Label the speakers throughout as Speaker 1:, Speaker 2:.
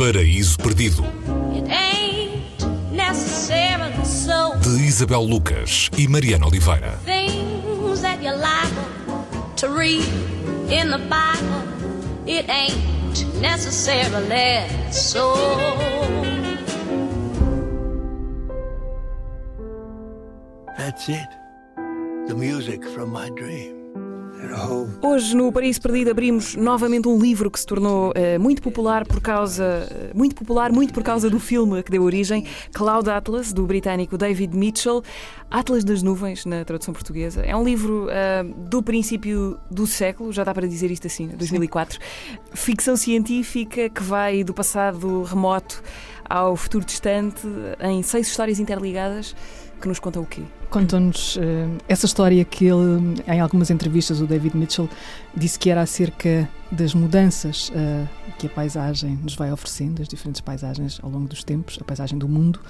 Speaker 1: Paraíso Perdido,
Speaker 2: It ain't necessarily so.
Speaker 1: de Isabel Lucas e Mariana Oliveira.
Speaker 2: Things that you like to read in the Bible, it ain't necessarily so.
Speaker 3: That's it. The music from my dream.
Speaker 4: Hoje, no Paraíso Perdido, abrimos novamente um livro que se tornou eh, muito popular por causa. eh, muito popular, muito por causa do filme que deu origem, Cloud Atlas, do britânico David Mitchell. Atlas das Nuvens, na tradução portuguesa. É um livro eh, do princípio do século, já dá para dizer isto assim, 2004. Ficção científica que vai do passado remoto ao futuro distante, em seis histórias interligadas, que nos contam o quê?
Speaker 5: Contam-nos eh, essa história que ele, em algumas entrevistas, o David Mitchell, disse que era acerca das mudanças eh, que a paisagem nos vai oferecendo, as diferentes paisagens ao longo dos tempos, a paisagem do mundo,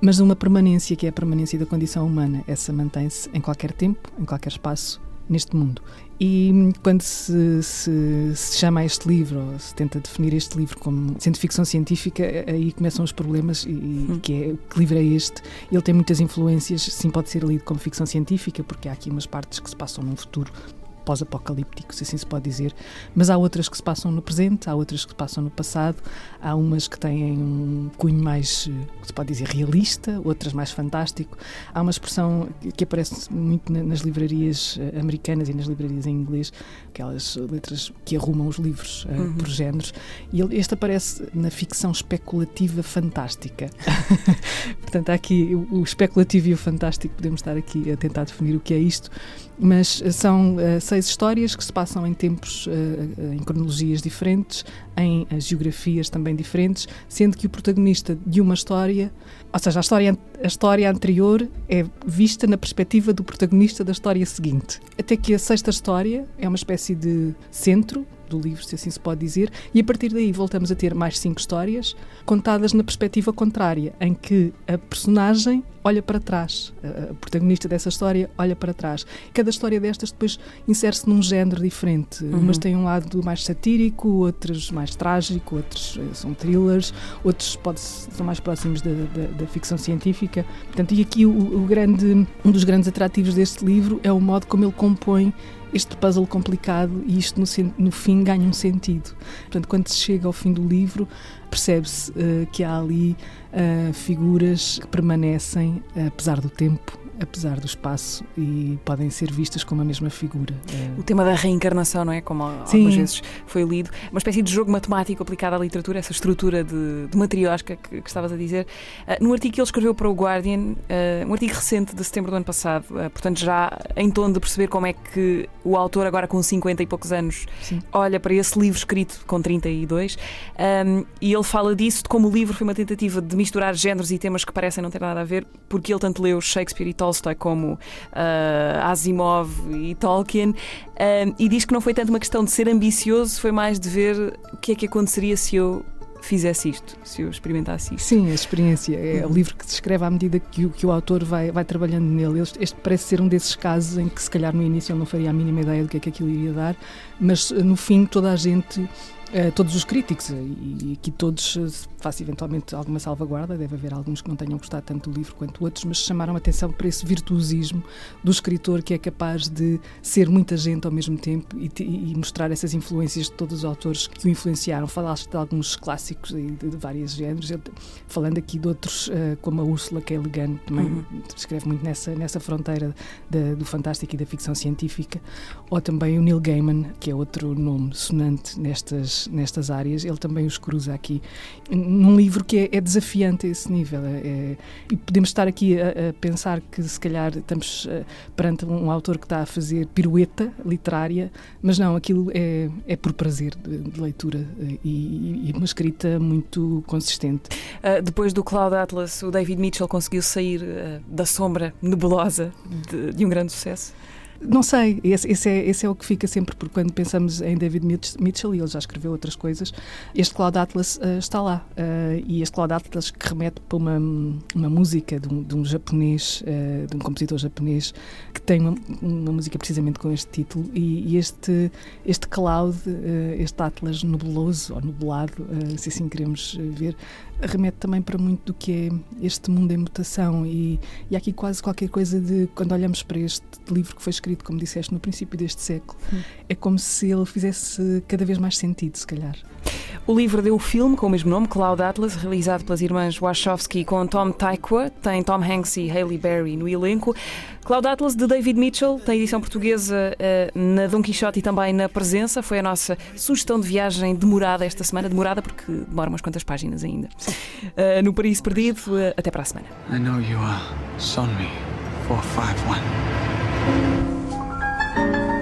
Speaker 5: mas uma permanência que é a permanência da condição humana. Essa mantém-se em qualquer tempo, em qualquer espaço, neste mundo. E quando se, se, se chama este livro, ou se tenta definir este livro como sendo ficção científica, aí começam os problemas, e, e que é que livro é este? Ele tem muitas influências, sim, pode ser lido como ficção científica, porque há aqui umas partes que se passam num futuro pós-apocalíptico, se assim se pode dizer, mas há outras que se passam no presente, há outras que se passam no passado, há umas que têm um cunho mais, eh, se pode dizer, realista, outras mais fantástico. Há uma expressão que aparece muito na- nas livrarias eh, americanas e nas livrarias em inglês, aquelas letras que arrumam os livros eh, por géneros, e este aparece na ficção especulativa fantástica. Portanto, há aqui o, especulativo e o fantástico, podemos estar aqui a tentar definir o que é isto, mas são eh, seis histórias que se passam em tempos, eh, em cronologias diferentes, em eh, geografias também diferentes, sendo que o protagonista de uma história, ou seja, a história, a história anterior é vista na perspectiva do protagonista da história seguinte. Até que a sexta história é uma espécie de centro do livro, se assim se pode dizer, e a partir daí voltamos a ter mais cinco histórias contadas na perspectiva contrária, em que a personagem olha para trás, a protagonista dessa história olha para trás. Cada história destas depois insere-se num género diferente. Umas têm um lado mais satírico, outras mais trágico, outros eh, são thrillers, outros pode são mais próximos da, da- da ficção científica. Portanto, e aqui o, o grande, um dos grandes atrativos deste livro é o modo como ele compõe este puzzle complicado e isto no, no fim ganha um sentido. Portanto, quando se chega ao fim do livro, percebe-se eh, que há ali eh, figuras que permanecem apesar do tempo, apesar do espaço e podem ser vistas como a mesma figura. Eh,
Speaker 4: O tema da reencarnação, não é? Como
Speaker 5: Sim.
Speaker 4: algumas vezes foi lido. Uma espécie de jogo matemático aplicado à literatura, essa estrutura de, de matriosca que, que estavas a dizer. Ah, no artigo que ele escreveu para o Guardian, ah, um artigo recente de setembro do ano passado, ah, portanto já em tom de perceber como é que o autor, agora com 50 e poucos anos,
Speaker 5: Sim.
Speaker 4: olha para esse livro escrito com 32, um, e ele fala disso, de como o livro foi uma tentativa de misturar géneros e temas que parecem não ter nada a ver, porque ele tanto leu Shakespeare e Tolstói como ah, Asimov e Tolkien, um, e diz que não foi tanto uma questão de ser ambicioso, foi mais de ver o que é que aconteceria se eu fizesse isto, se eu experimentasse isto.
Speaker 5: Sim, a experiência. É o livro que se escreve à medida que o, que o autor vai, vai trabalhando nele. Este, este parece ser um desses casos em que, se calhar, no início ele não faria a mínima ideia do que é que aquilo iria dar, mas eh, no fim, toda a gente. Eh, todos os críticos, eh, e, e aqui todos, eh, se faço eventualmente alguma salvaguarda, deve haver alguns que não tenham gostado tanto do livro quanto outros, mas chamaram a atenção para esse virtuosismo do escritor que é capaz de ser muita gente ao mesmo tempo e, e mostrar essas influências de todos os autores que o influenciaram. Falaste de alguns clássicos e de, de vários géneros, Eu falando aqui de outros, eh, como a Úrsula K. Le Guin, também
Speaker 4: Uhum.
Speaker 5: escreve muito nessa, nessa fronteira da- do fantástico e da ficção científica, ou também o Neil Gaiman, que é outro nome sonante nestas, nestas áreas, ele também os cruza aqui num livro que é, é desafiante a esse nível. É, é- e podemos estar aqui a, a pensar que se calhar estamos eh, perante um autor que está a fazer pirueta literária, mas não, aquilo é, é por prazer de, de leitura eh, e, e uma escrita muito consistente.
Speaker 4: Uh, depois do Cloud Atlas, o David Mitchell conseguiu sair uh, da sombra nebulosa de, de um grande sucesso.
Speaker 5: Não sei, esse, esse, é, esse é o que fica sempre, porque quando pensamos em David Mitchell, e ele já escreveu outras coisas, este Cloud Atlas uh, está lá. Uh, e este Cloud Atlas que remete para uma, uma música de um, de um japonês, uh, de um compositor japonês, que tem uma, uma música precisamente com este título. E, e este, este Cloud, este Atlas nebuloso, ou nublado, se assim queremos ver, remete também para muito do que é este mundo em mutação. E, e há aqui quase qualquer coisa de, quando olhamos para este livro que foi escrito, como disseste, no princípio deste século, hum. é como se ele fizesse cada vez mais sentido, se calhar.
Speaker 4: O livro deu o filme com o mesmo nome, Cloud Atlas, realizado pelas irmãs Wachowski com Tom Tykwer, tem Tom Hanks e Hailey Berry no elenco. Cloud Atlas de David Mitchell, tem edição portuguesa uh, na Dom Quixote e também na Presença. Foi a nossa sugestão de viagem demorada esta semana, demorada porque demora umas quantas páginas ainda. Uh, no Paris Perdido, uh, até para a semana. I know you are. Sonmi 451. thank you